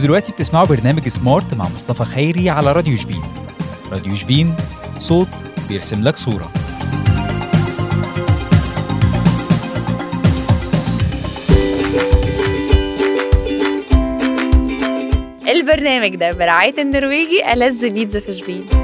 أنتوا دلوقتي بتسمعوا برنامج سمارت مع مصطفى خيري على راديو شبين. راديو شبين صوت بيرسم لك صورة. البرنامج ده برعاية النرويجي ألذ بيتزا في شبين.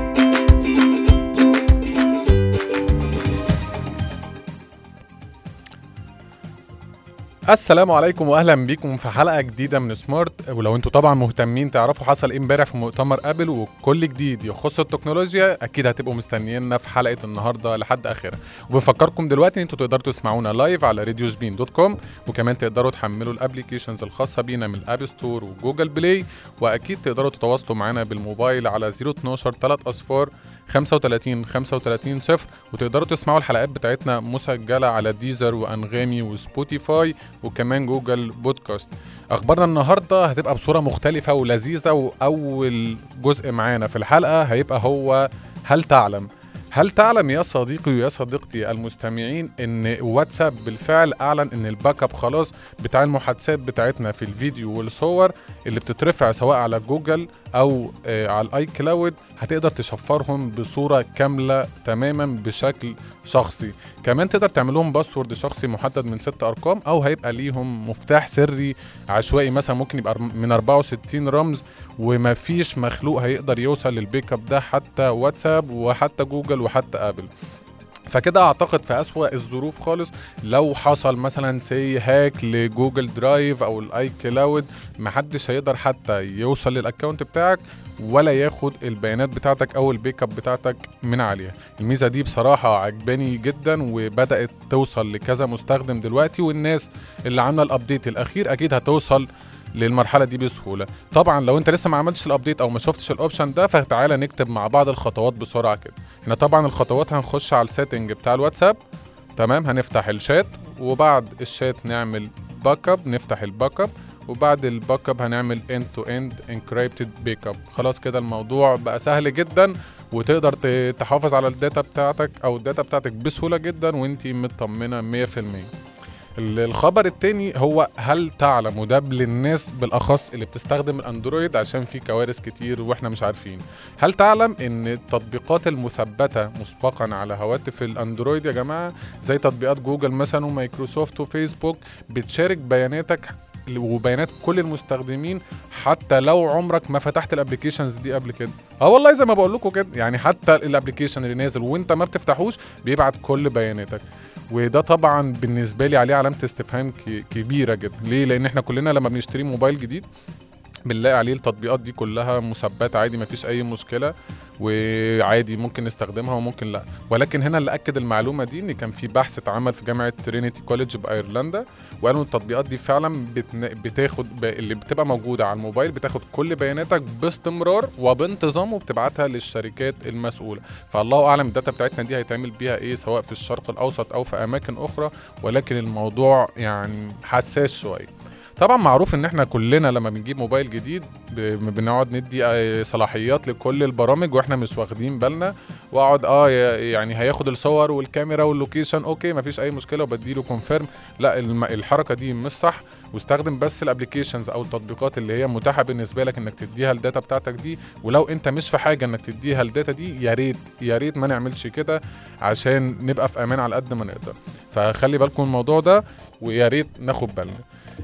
السلام عليكم واهلا بيكم في حلقة جديدة من Smart. ولو أنتوا طبعا مهتمين تعرفوا حصل إيه امبارح في مؤتمر أبل وكل جديد يخص التكنولوجيا أكيد هتبقوا مستنيينا في حلقة النهارده لحد آخرها. وبنفكركم دلوقتي إن أنتوا تقدروا تسمعونا live على راديو Spin dot com وكمان تقدروا تحملوا ال applications الخاصة بينا من ال App Store و Google Play وأكيد تقدروا تتواصلوا معانا بالموبايل على 012 3 أصفار 35 35 صفر. وتقدروا تسمعوا الحلقات بتاعتنا مسجلة على Deezer وأنغامي و Spotify وكمان Google Podcast. أخبارنا النهاردة هتبقى بصورة مختلفة ولذيذة وأول جزء معانا في الحلقة هيبقى هو هل تعلم؟ هل تعلم يا صديقي ويا صديقتي المستمعين إن واتساب بالفعل أعلن إن ال backup خلاص بتاع المحادثات بتاعتنا في الفيديو والصور اللي بتترفع سواء على جوجل أو آه على ال iCloud هتقدر تشفرهم بصورة كاملة تماما بشكل شخصي. كمان تقدر تعمل لهم password شخصي محدد من ست أرقام أو هيبقى ليهم مفتاح سري عشوائي مثلا ممكن يبقى من 64 رمز ومفيش مخلوق هيقدر يوصل لل backup ده حتى واتساب وحتى جوجل وحتى آبل. فكده أعتقد في أسوأ الظروف خالص لو حصل مثلا سي hack ل Google Drive أو ال iCloud محدش هيقدر حتى يوصل لل account بتاعك ولا ياخد البيانات بتاعتك أو ال backup بتاعتك من عليها الميزة دي بصراحة عجباني جدا وبدأت توصل لكذا مستخدم دلوقتي والناس اللي عاملة ال update الأخير أكيد هتوصل للمرحلة دي بسهولة. طبعا لو انت لسه ما عملتش ال update أو ما شفتش ال option ده فتعالى نكتب مع بعض الخطوات بسرعة كده. إحنا طبعا الخطوات هنخش على ال settings بتاع الواتساب. تمام؟ هنفتح الشات وبعد الشات نعمل backup نفتح ال backup وبعد ال backup هنعمل end to end encrypted backup خلاص كده الموضوع بقى سهل جدا وتقدر تحافظ على ال data بتاعتك أو ال data بتاعتك بسهولة جدا وانت مطمنة 100% الخبر التاني هو هل تعلم وده للناس بالأخص اللي بتستخدم الأندرويد عشان في كوارث كتير وإحنا مش عارفين؟ هل تعلم إن التطبيقات المثبتة مسبقا على هواتف الأندرويد يا جماعة زي تطبيقات جوجل مثلا ومايكروسوفت وفيسبوك بتشارك بياناتك وبيانات كل المستخدمين حتى لو عمرك ما فتحت ال applications دي قبل كده؟ آه والله زي ما بقول لكم كده يعني حتى ال application اللي نازل وإنت ما بتفتحوش بيبعت كل بياناتك. وده طبعا بالنسبة لي عليه علامة استفهام كبيرة جدا. ليه؟ لأن إحنا كلنا لما بنشتري موبايل جديد بنلاقي عليه التطبيقات دي كلها مثبتة عادي مفيش أي مشكلة وعادي ممكن نستخدمها وممكن لأ. ولكن هنا اللي أكد المعلومة دي إن كان في بحث اتعمل في جامعة ترينيتي كوليدج بأيرلندا وقالوا التطبيقات دي فعلا بتاخد اللي بتبقى موجودة على الموبايل بتاخد كل بياناتك باستمرار وبانتظام وبتبعتها للشركات المسؤولة. فالله أعلم ال data بتاعتنا دي هيتعمل بيها إيه سواء في الشرق الأوسط أو في أماكن أخرى ولكن الموضوع يعني حساس شوية. طبعا معروف إن إحنا كلنا لما بنجيب موبايل جديد بنقعد ندي صلاحيات لكل البرامج وإحنا مش واخدين بالنا. وأقعد آه يعني هياخد الصور والكاميرا وال location okay مفيش أي مشكلة وبديله confirm لا الحركة دي مش صح. واستخدم بس ال applications أو التطبيقات اللي هي متاحة بالنسبة لك إنك تديها ال data بتاعتك دي. ولو أنت مش في حاجة إنك تديها ال data دي يا ريت يا ريت ما نعملش كده عشان نبقى في أمان على قد ما نقدر. فخلي بالكم الموضوع ده ويا ريت ناخد بالنا.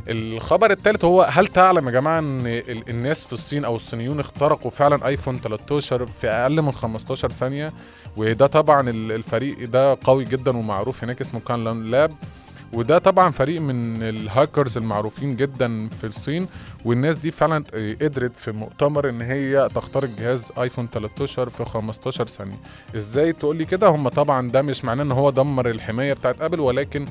الخبر الثالث هو هل تعلم يا جماعة إن الناس في الصين أو الصينيون اخترقوا فعلا آيفون 13 في أقل من 15 ثانية؟ وده طبعا الفريق ده قوي جدا ومعروف هناك اسمه Kunlun Lab وده طبعا فريق من الهاكرز المعروفين جدا في الصين والناس دي فعلا قدرت في مؤتمر إن هي تخترق جهاز آيفون 13 في 15 ثانية. إزاي تقول لي كده؟ هم طبعا ده مش معناه إن هو دمر الحماية بتاعت أبل ولكن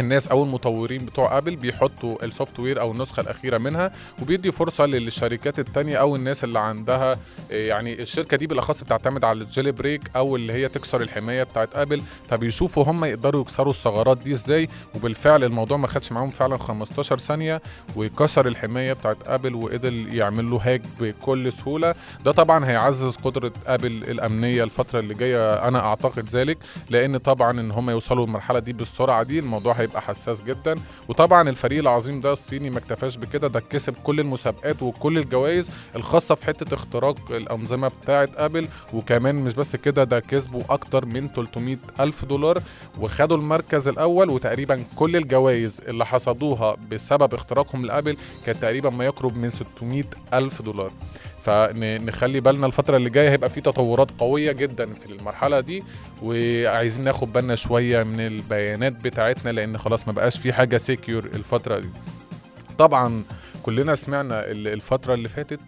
الناس أو المطورين بتوع آبل بيحطوا ال software أو النسخة الأخيرة منها وبيدي فرصة للشركات التانية أو الناس اللي عندها يعني الشركة دي بالأخص بتعتمد على ال jailbreak أو اللي هي تكسر الحماية بتاعت آبل فبيشوفوا هم يقدروا يكسروا الثغرات دي إزاي وبالفعل الموضوع ما خدش معاهم فعلا 15 ثانية وكسر الحماية بتاعت آبل وقدر يعمل له hack بكل سهولة. ده طبعا هيعزز قدرة آبل الأمنية الفترة اللي جاية أنا أعتقد ذلك لأن طبعا إن هم يوصلوا للمرحلة دي بالسرعة دي الموضوع هيبقى حساس جدا. وطبعا الفريق العظيم ده الصيني ما اكتفاش بكده ده كسب كل المسابقات وكل الجوائز الخاصة في حتة اختراق الأنظمة بتاعه أبل. وكمان مش بس كده ده كسبوا أكتر من 300 ألف دولار. وخدوا المركز الأول وتقريبا كل الجوائز اللي حصدوها بسبب اختراقهم لأبل كانت تقريبا ما يقرب من 600 ألف دولار. فنخلي بالنا الفترة اللي جاية هيبقى في تطورات قوية جدا في المرحلة دي وعايزين ناخد بالنا شوية من البيانات بتاعتنا لأن خلاص ما بقاش في حاجة secure الفترة دي. طبعا كلنا سمعنا ال- الفترة اللي فاتت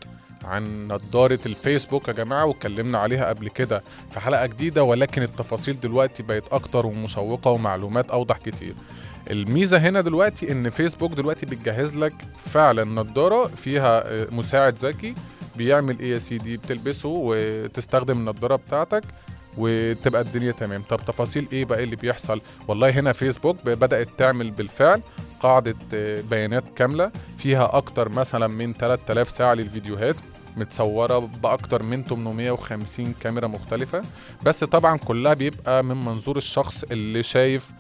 عن نظارة الفيسبوك يا جماعة واتكلمنا عليها قبل كده في حلقة جديدة ولكن التفاصيل دلوقتي بقت أكتر ومشوقة ومعلومات أوضح كتير. الميزة هنا دلوقتي إن فيسبوك دلوقتي بتجهز لك فعلا نظارة فيها آه، مساعد ذكي بيعمل إيه يا سيدي بتلبسه وتستخدم النضارة بتاعتك وتبقى الدنيا تمام. طب تفاصيل إيه بقى اللي بيحصل؟ والله هنا فيسبوك بدأت تعمل بالفعل قاعدة آه، بيانات كاملة فيها أكتر مثلا من 3000 ساعة للفيديوهات متصورة بأكتر من 850 كاميرا مختلفة. بس طبعا كلها بيبقى من منظور الشخص اللي شايف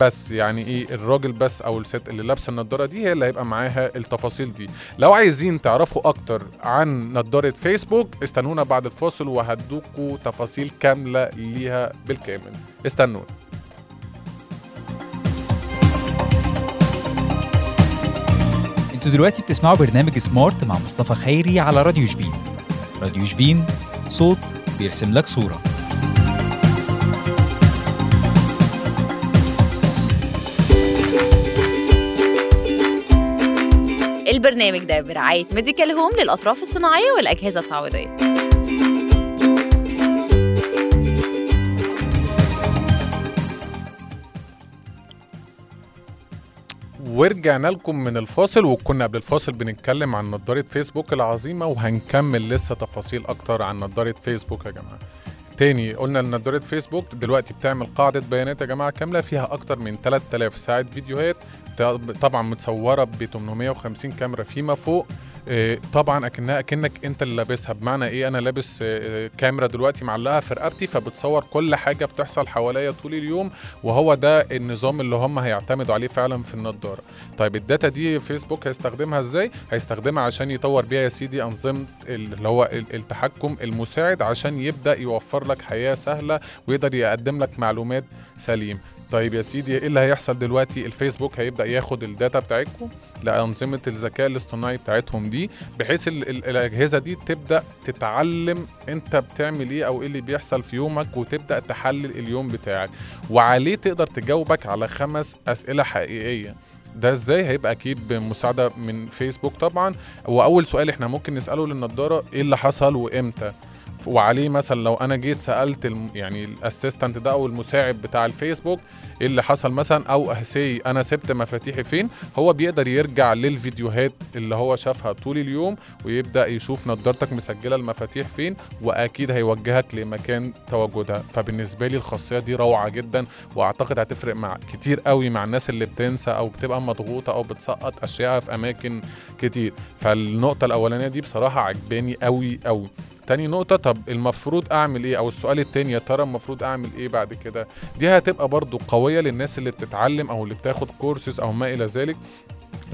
بس يعني إيه الراجل بس أو الست اللي لابسة النضارة دي هي اللي هيبقى معاها التفاصيل دي. لو عايزين تعرفوا أكتر عن نضارة فيسبوك استنونا بعد الفاصل وهدوكوا تفاصيل كاملة ليها بالكامل. استنونا. أنتوا دلوقتي بتسمعوا برنامج سمارت مع مصطفى خيري على راديو شبين. راديو شبين صوت بيرسم لك صورة. البرنامج ده برعاية ميديكال هوم للأطراف الصناعية والأجهزة التعويضية. ورجعنا لكم من الفاصل وكنا قبل الفاصل بنتكلم عن نظارة فيسبوك العظيمة وهنكمل لسه تفاصيل أكتر عن نظارة فيسبوك يا جماعة. تاني قلنا إن نظارة فيسبوك دلوقتي بتعمل قاعدة بيانات يا جماعة كاملة فيها أكتر من 3000 ساعة فيديوهات طبعا متصورة ب 850 كاميرا فيما فوق. طبعا اكنها أكنك أنت اللي لابسها. بمعنى إيه؟ أنا لابس آه، كاميرا دلوقتي معلقة في رقبتي فبتصور كل حاجة بتحصل حواليا طول اليوم وهو ده النظام اللي هم هيعتمدوا عليه فعلا في النضاره طيب ال data دي فيسبوك هيستخدمها إزاي؟ هيستخدمها عشان يطور بيها يا سيدي أنظمة اللي هو ال- التحكم المساعد عشان يبدأ يوفر لك حياة سهلة ويقدر يقدم لك معلومات سليم. طيب يا سيدي إيه اللي هيحصل دلوقتي؟ الفيسبوك هيبدأ ياخد ال data بتاعتكم لأنظمة الذكاء الاصطناعي بتاعتهم دي بحيث ال- ال- الأجهزة دي تبدأ تتعلم أنت بتعمل إيه أو إيه اللي بيحصل في يومك وتبدأ تحلل اليوم بتاعك. وعليه تقدر تجاوبك على خمس أسئلة حقيقية. ده إزاي؟ هيبقى أكيد بمساعدة من فيسبوك طبعا. وأول سؤال إحنا ممكن نسأله للنضارة إيه اللي حصل وإمتى؟ وعليه مثلا لو أنا جيت سألت الم يعني ال assistant ده أو المساعد بتاع الفيسبوك إيه اللي حصل مثلا أو say أنا سبت مفاتيحي فين هو بيقدر يرجع للفيديوهات اللي هو شافها طول اليوم ويبدأ يشوف نضارتك مسجلة المفاتيح فين وأكيد هيوجهك لمكان تواجدها. فبالنسبة لي الخاصية دي روعة جدا وأعتقد هتفرق مع كتير قوي مع الناس اللي بتنسى أو بتبقى مضغوطة أو بتسقط أشياء في أماكن كتير. فالنقطة الأولانية دي بصراحة عجباني قوي قوي. تاني نقطة طب المفروض أعمل إيه؟ أو السؤال التاني يا ترى المفروض أعمل إيه بعد كده؟ دي هتبقى برضو قوية للناس اللي بتتعلم أو اللي بتاخد كورسز أو ما إلى ذلك.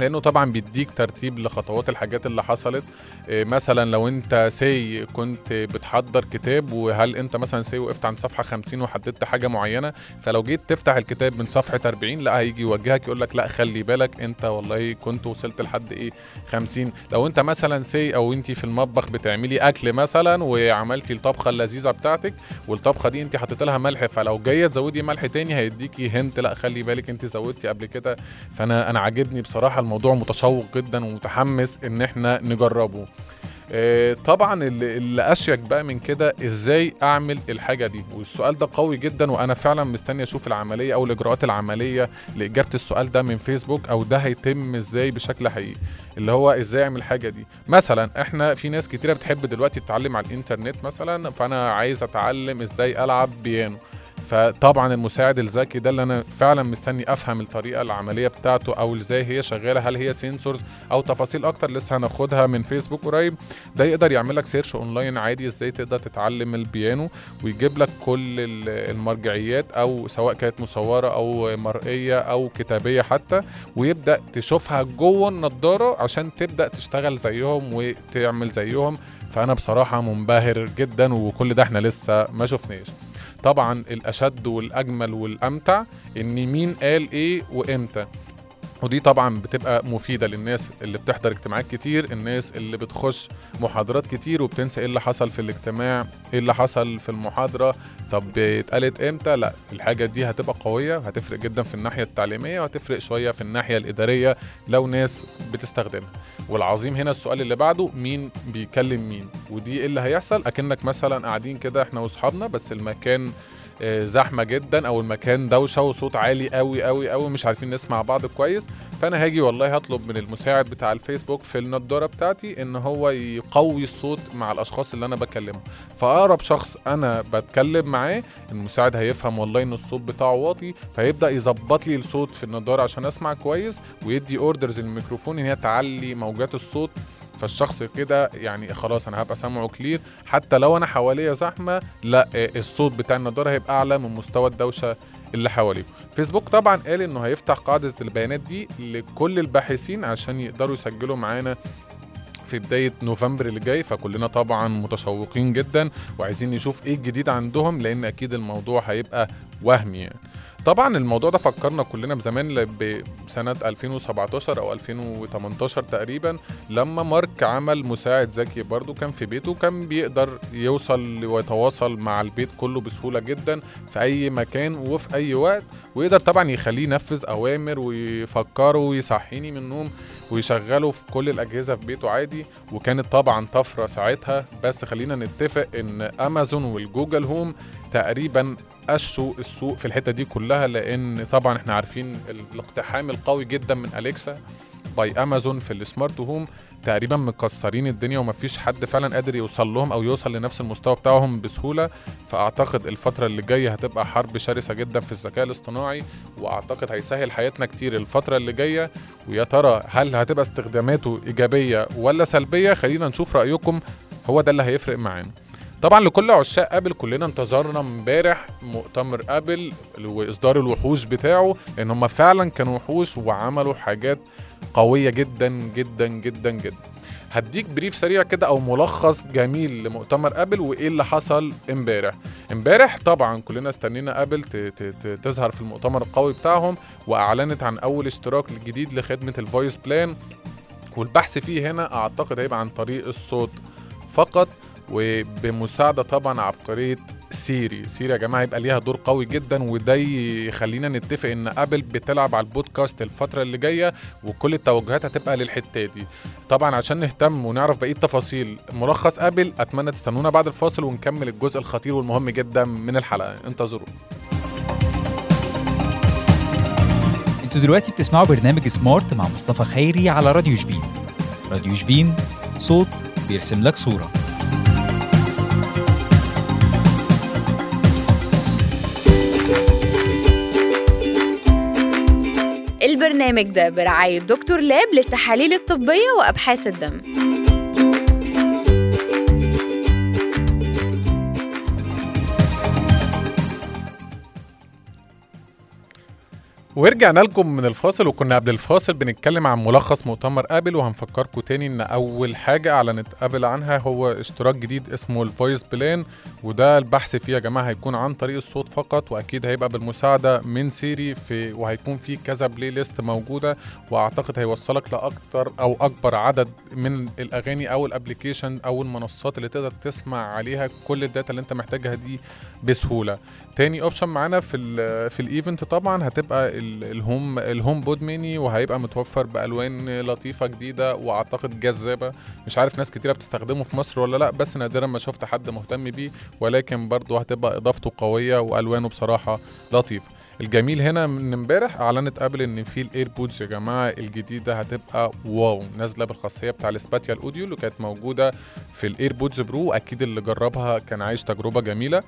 لأنه طبعا بيديك ترتيب لخطوات الحاجات اللي حصلت. إيه مثلا لو أنت say كنت بتحضر كتاب وهل أنت مثلا say وقفت عند صفحة 50 وحددت حاجة معينة فلو جيت تفتح الكتاب من صفحة 40 لا هيجي يوجهك يقول لك لا خلي بالك أنت والله كنت وصلت لحد إيه 50 لو أنت مثلا say أو أنت في المطبخ بتعملي أكل مثلا وعملتي الطبخة اللذيذة بتاعتك والطبخة دي أنت حطيت لها ملح فلو جاية تزودي ملح تاني هيديكي hint لا خلي بالك أنت زودتي قبل كده. فأنا أنا عاجبني بصراحة الموضوع متشوق جدا ومتحمس إن إحنا نجربه. آه، طبعا اللي, أشيك بقى من كده إزاي أعمل الحاجة دي؟ والسؤال ده قوي جدا وأنا فعلا مستني أشوف العملية أو الإجراءات العملية لإجابة السؤال ده من فيسبوك أو ده هيتم إزاي بشكل حقيقي؟ اللي هو إزاي أعمل الحاجة دي؟ مثلا إحنا في ناس كتيرة بتحب دلوقتي تتعلم على الإنترنت مثلا فأنا عايز أتعلم إزاي ألعب بيانو. فطبعا المساعد الذكي ده اللي أنا فعلا مستني أفهم الطريقة العملية بتاعته أو إزاي هي شغالة. هل هي sensors أو تفاصيل أكتر لسه هناخدها من فيسبوك قريب. ده يقدر يعمل لك search online عادي إزاي تقدر تتعلم البيانو ويجيب لك كل ال- المرجعيات أو سواء كانت مصورة أو مرئية أو كتابية حتى. ويبدأ تشوفها جوه النضارة عشان تبدأ تشتغل زيهم وتعمل زيهم. فأنا بصراحة منبهر جدا وكل ده إحنا لسه ما شفناش. طبعا الأشد والأجمل والأمتع. ان مين قال إيه وإمتى. ودي طبعا بتبقى مفيدة للناس اللي بتحضر اجتماعات كتير الناس اللي بتخش محاضرات كتير وبتنسى إيه اللي حصل في الاجتماع إيه اللي حصل في المحاضرة طب اتقالت إمتى؟ لأ الحاجة دي هتبقى قوية هتفرق جدا في الناحية التعليمية وهتفرق شوية في الناحية الإدارية لو ناس بتستخدمها. والعظيم هنا السؤال اللي بعده مين بيكلم مين؟ ودي إيه اللي هيحصل؟ أكنك مثلا قاعدين كده إحنا وأصحابنا بس المكان زحمة جدا أو المكان دوشة وصوت عالي قوي قوي قوي مش عارفين نسمع بعض كويس. فأنا هاجي والله هطلب من المساعد بتاع الفيسبوك في النضارة بتاعتي إن هو يقوي الصوت مع الأشخاص اللي أنا بكلمهم. فأقرب شخص أنا بتكلم معاه المساعد هيفهم والله إن الصوت بتاعه واطي فيبدأ يظبط لي الصوت في النضارة عشان أسمع كويس ويدي orders للميكروفون إن هي تعلي موجات الصوت. فالشخص كده يعني خلاص أنا هبقى سامعه clear حتى لو أنا حواليا زحمة لا آه، الصوت بتاع النضارة هيبقى أعلى من مستوى الدوشة اللي حواليه. فيسبوك طبعا قال إنه هيفتح قاعدة البيانات دي لكل الباحثين عشان يقدروا يسجلوا معانا في بداية نوفمبر اللي جاي. فكلنا طبعا متشوقين جدا وعايزين نشوف إيه الجديد عندهم لأن أكيد الموضوع هيبقى وهمي يعني. طبعا الموضوع ده فكرنا كلنا بزمان بسنة 2017 أو 2018 تقريبا لما مارك عمل مساعد ذكي برضو كان في بيته كان بيقدر يوصل ويتواصل مع البيت كله بسهولة جدا في أي مكان وفي أي وقت ويقدر طبعا يخليه ينفذ أوامر ويفكره ويصحيني من النوم. ويشغله في كل الأجهزة في بيته عادي وكانت طبعا طفرة ساعتها. بس خلينا نتفق إن امازون والجوجل هوم تقريبا قشوا السوق في الحتة دي كلها لأن طبعا إحنا عارفين الاقتحام القوي جدا من اليكسا باي أمازون في السمارت هوم تقريبا مكسرين الدنيا ومفيش حد فعلا قادر يوصل لهم أو يوصل لنفس المستوى بتاعهم بسهولة. فأعتقد الفترة اللي جاية هتبقى حرب شرسة جدا في الذكاء الاصطناعي وأعتقد هيسهل حياتنا كتير الفترة اللي جاية. ويا ترى هل هتبقى استخداماته إيجابية ولا سلبية؟ خلينا نشوف رأيكم. هو ده اللي هيفرق معانا. طبعا لكل عشاق ابل كلنا انتظرنا امبارح مؤتمر ابل وإصدار الوحوش بتاعه لأن هم فعلا كانوا وحوش وعملوا حاجات قوية جدا جدا جدا جدا. هديك brief سريع كده أو ملخص جميل لمؤتمر أبل وإيه اللي حصل امبارح. امبارح طبعا كلنا استنينا أبل تظهر في المؤتمر القوي بتاعهم وأعلنت عن أول اشتراك جديد لخدمة ال voice plan والبحث فيه هنا أعتقد هيبقى عن طريق الصوت فقط وبمساعدة طبعا عبقرية سيري. سيري يا جماعة يبقى ليها دور قوي جدا وده يخلينا نتفق إن أبل بتلعب على البودكاست الفترة اللي جاية وكل التوجهات هتبقى للحتة دي. طبعا عشان نهتم ونعرف بقية التفاصيل ملخص أبل أتمنى تستنونا بعد الفاصل ونكمل الجزء الخطير والمهم جدا من الحلقة. انتظروا. أنتوا دلوقتي بتسمعوا برنامج سمارت مع مصطفى خيري على راديو شبين. راديو شبين صوت بيرسم لك صورة. البرنامج ده برعاية دكتور لاب للتحاليل الطبية وأبحاث الدم. ورجعنا لكم من الفاصل وكنا قبل الفاصل بنتكلم عن ملخص مؤتمر آبل وهنفكركم تاني إن أول حاجة أعلنت آبل عنها هو اشتراك جديد اسمه ال voice plan وده البحث فيه يا جماعة هيكون عن طريق الصوت فقط وأكيد هيبقى بالمساعدة من سيري في وهيكون فيه كذا playlist موجودة وأعتقد هيوصلك لأكتر أو أكبر عدد من الأغاني أو ال application أو المنصات اللي تقدر تسمع عليها كل ال data اللي أنت محتاجها دي بسهولة. تاني option معانا في ال في ال event طبعا هتبقى ال home ال HomePod mini وهيبقى متوفر بألوان لطيفة جديدة وأعتقد جذابة. مش عارف ناس كتيرة بتستخدمه في مصر ولا لأ بس نادرا ما شفت حد مهتم بيه ولكن برضه هتبقى إضافته قوية وألوانه بصراحة لطيفة. الجميل هنا من امبارح اعلنت ابل ان في ال AirPods يا جماعة الجديدة هتبقى wow. نازلة بالخاصية بتاع ال spatial audio اللي كانت موجودة في ال AirPods Pro. أكيد اللي جربها كان عايش تجربة جميلة.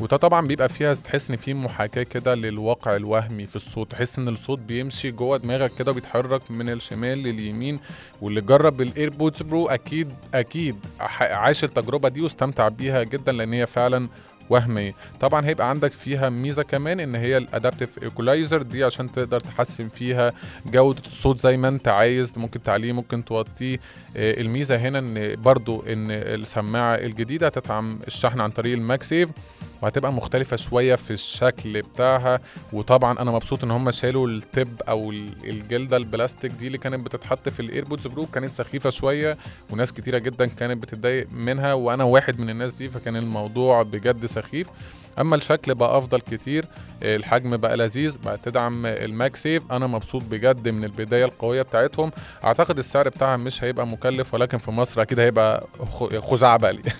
وده طبعا بيبقى فيها تحس ان في محاكاة كده للواقع الوهمي في الصوت. تحس ان الصوت بيمشي جوه دماغك كده بيتحرك من الشمال لليمين. واللي جرب ال AirPods Pro أكيد أكيد عاش التجربة دي واستمتع بيها جدا لأن هي فعلا وهميه طبعا هيبقى عندك فيها ميزة كمان إن هي ال adaptive equalizer دي عشان تقدر تحسن فيها جودة الصوت زي ما أنت عايز ممكن تعليه ممكن توطيه. آه، الميزة هنا إن برضو إن السماعة الجديدة هتدعم الشحن عن طريق ال MagSafe. وهتبقى مختلفة شوية في الشكل بتاعها. وطبعا أنا مبسوط إن هم شالوا ال tip أو ال- الجلدة البلاستيك دي اللي كانت بتتحط في ال AirPods Pro كانت سخيفة شوية وناس كتيرة جدا كانت بتتضايق منها وأنا واحد من الناس دي فكان الموضوع بجد سخيف. أما الشكل بقى أفضل كتير. الحجم بقى لذيذ بقى تدعم ال MagSafe. أنا مبسوط بجد من البداية القوية بتاعتهم. أعتقد السعر بتاعها مش هيبقى مكلف ولكن في مصر أكيد هيبقى خزعبلي.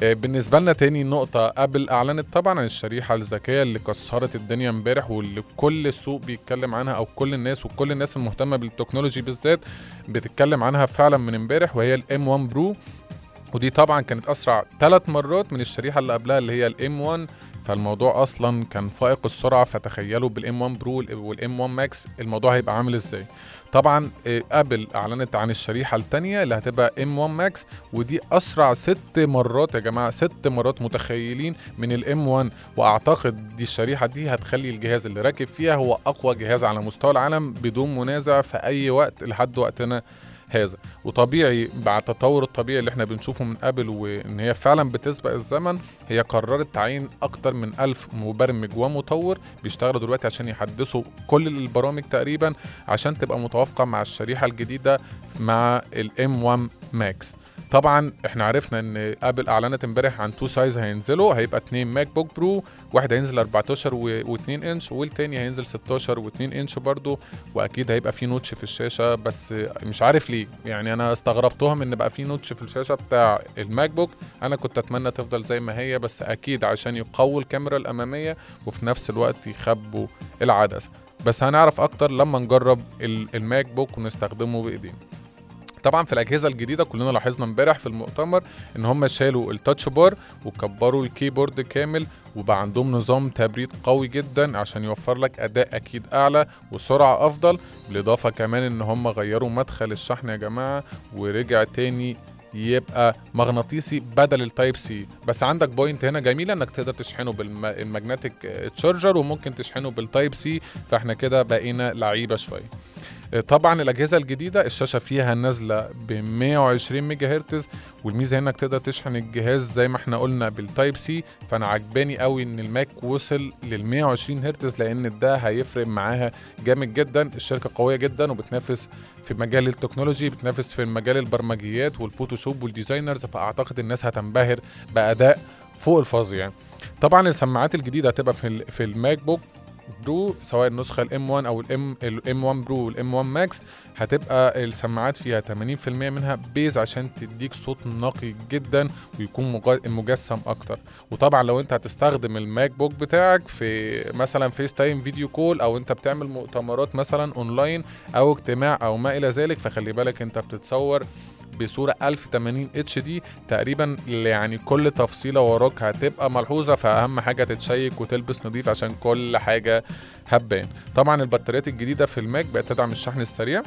بالنسبة لنا تاني نقطة ابل اعلنت طبعا عن الشريحة الذكية اللي كسرت الدنيا امبارح واللي كل السوق بيتكلم عنها أو كل الناس وكل الناس المهتمة بال technology بالذات بتتكلم عنها فعلا من امبارح وهي ال M 1 Pro ودي طبعا كانت أسرع ثلاث مرات من الشريحة اللي قبلها اللي هي ال M 1 فالموضوع أصلا كان فائق السرعة فتخيلوا بال M 1 Pro وال M 1 Max الموضوع هيبقى عامل إزاي. طبعا آه، ابل أعلنت عن الشريحة الثانية اللي هتبقى M 1 Max ودي أسرع ست مرات يا جماعة ست مرات متخيلين من ال M 1 وأعتقد دي الشريحة دي هتخلي الجهاز اللي راكب فيها هو أقوى جهاز على مستوى العالم بدون منازع في أي وقت لحد وقتنا. هذا. وطبيعي بعد التطور الطبيعي اللي إحنا بنشوفه من ابل وإن هي فعلا بتسبق الزمن هي قررت تعيين أكتر من ألف مبرمج ومطور بيشتغلوا دلوقتي عشان يحدثوا كل البرامج تقريبا عشان تبقى متوافقة مع الشريحة الجديدة مع ال M 1 Max طبعا إحنا عرفنا إن ابل اعلنت امبارح عن two size هينزلوا هيبقى اتنين MacBook Pro واحد هينزل 14 و2 انش والتاني هينزل 16 و2 انش برضو وأكيد هيبقى في notch في الشاشة بس مش عارف ليه. يعني أنا استغربتهم إن بقى في notch في الشاشة بتاع ال MacBook أنا كنت أتمنى تفضل زي ما هي بس أكيد عشان يقووا الكاميرا الأمامية وفي نفس الوقت يخبوا العدسة. بس هنعرف أكتر لما نجرب ال- الـ MacBook ونستخدمه بإيدينا. طبعا في الأجهزة الجديدة كلنا لاحظنا امبارح في المؤتمر إن هم شالوا ال touch bar وكبروا ال keyboard كامل وبقى عندهم نظام تبريد قوي جدا عشان يوفر لك أداء أكيد أعلى وسرعة أفضل بالإضافة كمان إن هم غيروا مدخل الشحن يا جماعة ورجع تاني يبقى مغناطيسي بدل ال type C بس عندك point هنا جميلة إنك تقدر تشحنه بال magnetic charger وممكن تشحنه بال Type-C فإحنا كده بقينا لعيبة شوية. طبعا الأجهزة الجديدة الشاشة فيها نازلة ب 120 ميجا هرتز والميزة انك تقدر تشحن الجهاز زي ما إحنا قلنا بال Type-C فأنا عجباني قوي إن ال Mac وصل لل 120 هرتز لأن ده هيفرق معاها جامد جدا الشركة قوية جدا وبتنافس في مجال ال technology بتنافس في مجال البرمجيات وال Photoshop وال designers فأعتقد الناس هتنبهر بأداء فوق الفظيع يعني. طبعا السماعات الجديدة هتبقى في في ال MacBook Pro سواء النسخة ال M 1 أو ال M ال M 1 Pro وال M 1 Max هتبقى السماعات فيها 80% منها bass عشان تديك صوت نقي جدا ويكون مجسم أكتر. وطبعا لو أنت هتستخدم ال MacBook بتاعك في مثلا FaceTime video call أو أنت بتعمل مؤتمرات مثلا أونلاين أو اجتماع أو ما إلى ذلك فخلي بالك أنت بتتصور بصورة 1080 HD تقريبا يعني كل تفصيلة وراك هتبقى ملحوظة فأهم حاجة تتشيك وتلبس نظيف عشان كل حاجة هتبان طبعا البطاريات الجديدة في ال Mac بقت تدعم الشحن السريع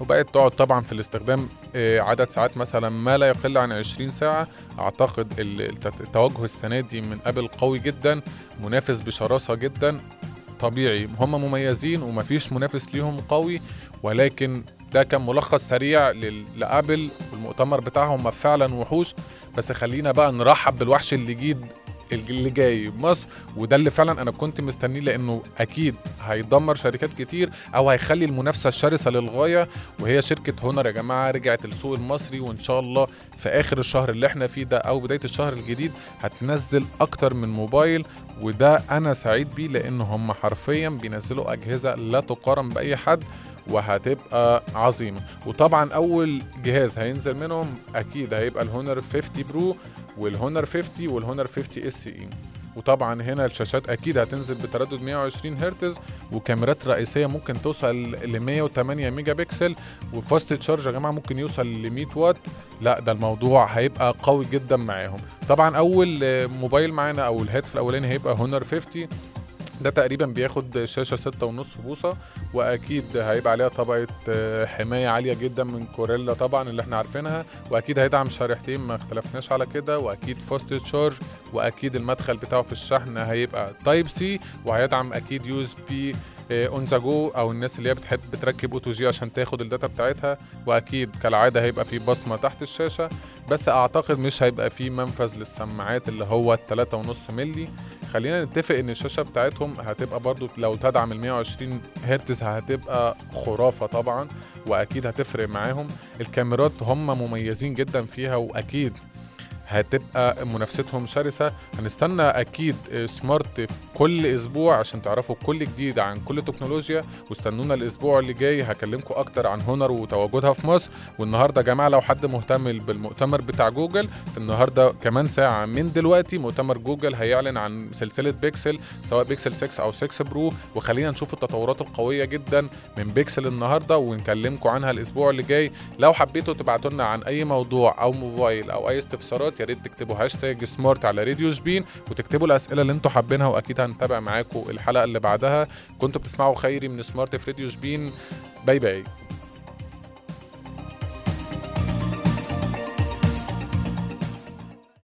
وبقت تقعد طبعا في الاستخدام آه، عدد ساعات مثلا ما لا يقل عن 20 ساعة. أعتقد ال- الت- التوجه السنة دي من Apple قوي جدا منافس بشراسة جدا طبيعي. هم مميزين ومفيش منافس ليهم قوي ولكن ده كان ملخص سريع لآبل والمؤتمر بتاعهم. فعلا وحوش بس خلينا بقى نرحب بالوحش اللي جديد اللي جاي مصر. وده اللي فعلا أنا كنت مستنيه لأنه أكيد هيدمر شركات كتير أو هيخلي المنافسة الشرسة للغاية. وهي شركة هونر يا جماعة رجعت السوق المصري وإن شاء الله في آخر الشهر اللي إحنا فيه ده أو بداية الشهر الجديد هتنزل أكتر من موبايل. وده أنا سعيد بيه لأن هم حرفيا بينزلوا أجهزة لا تقارن بأي حد. وهتبقى عظيمة. وطبعا أول جهاز هينزل منهم أكيد هيبقى ال Honor 50 Pro وال Honor 50 وال Honor 50 SE. وطبعا هنا الشاشات أكيد هتنزل بتردد 120 هرتز وكاميرات رئيسية ممكن توصل ل 108 ميجا بكسل و fast charge يا جماعة ممكن يوصل ل 100 واط لا ده الموضوع هيبقى قوي جدا معاهم. طبعا أول موبايل معانا أو الهاتف الأولاني هيبقى Honor 50 ده تقريبا بياخد شاشة ستة ونص بوصة وأكيد هيبقى عليها طبقة آه، حماية عالية جدا من Gorilla طبعا اللي إحنا عارفينها وأكيد هيدعم شريحتين ما اختلفناش على كده وأكيد fast charge وأكيد المدخل بتاعه في الشحن هيبقى Type-C وهيدعم أكيد يو اس بي اون ذا جو أو الناس اللي هي بتحب بتركب OTG عشان تاخد ال data بتاعتها وأكيد كالعادة هيبقى في بصمة تحت الشاشة بس أعتقد مش هيبقى في منفذ للسماعات اللي هو 3.5 مللي. خلينا نتفق إن الشاشة بتاعتهم هتبقى برضو لو تدعم ال 120 هرتز هتبقى خرافة طبعا وأكيد هتفرق معاهم. الكاميرات هم مميزين جدا فيها وأكيد هتبقى منافستهم شرسة. هنستنى أكيد Smart في كل أسبوع عشان تعرفوا كل جديد عن كل تكنولوجيا. واستنونا الأسبوع اللي جاي هكلمكم أكتر عن Honor وتواجدها في مصر. والنهاردة يا جماعة لو حد مهتم بالمؤتمر بتاع جوجل في النهاردة كمان ساعة من دلوقتي مؤتمر جوجل هيعلن عن سلسلة بيكسل سواء بيكسل 6 أو 6 Pro. وخلينا نشوف التطورات القوية جدا من بيكسل النهاردة ونكلمكم عنها الأسبوع اللي جاي. لو حبيتوا تبعتوا لنا عن أي موضوع أو موبايل أو أي استفسارات يا ريت تكتبوا هاشتاج Smart على راديو شبين وتكتبوا الأسئلة اللي أنتوا حابينها وأكيد هنتابع معاكم الحلقة اللي بعدها. كنتوا بتسمعوا خيري من Smart في راديو شبين. bye bye.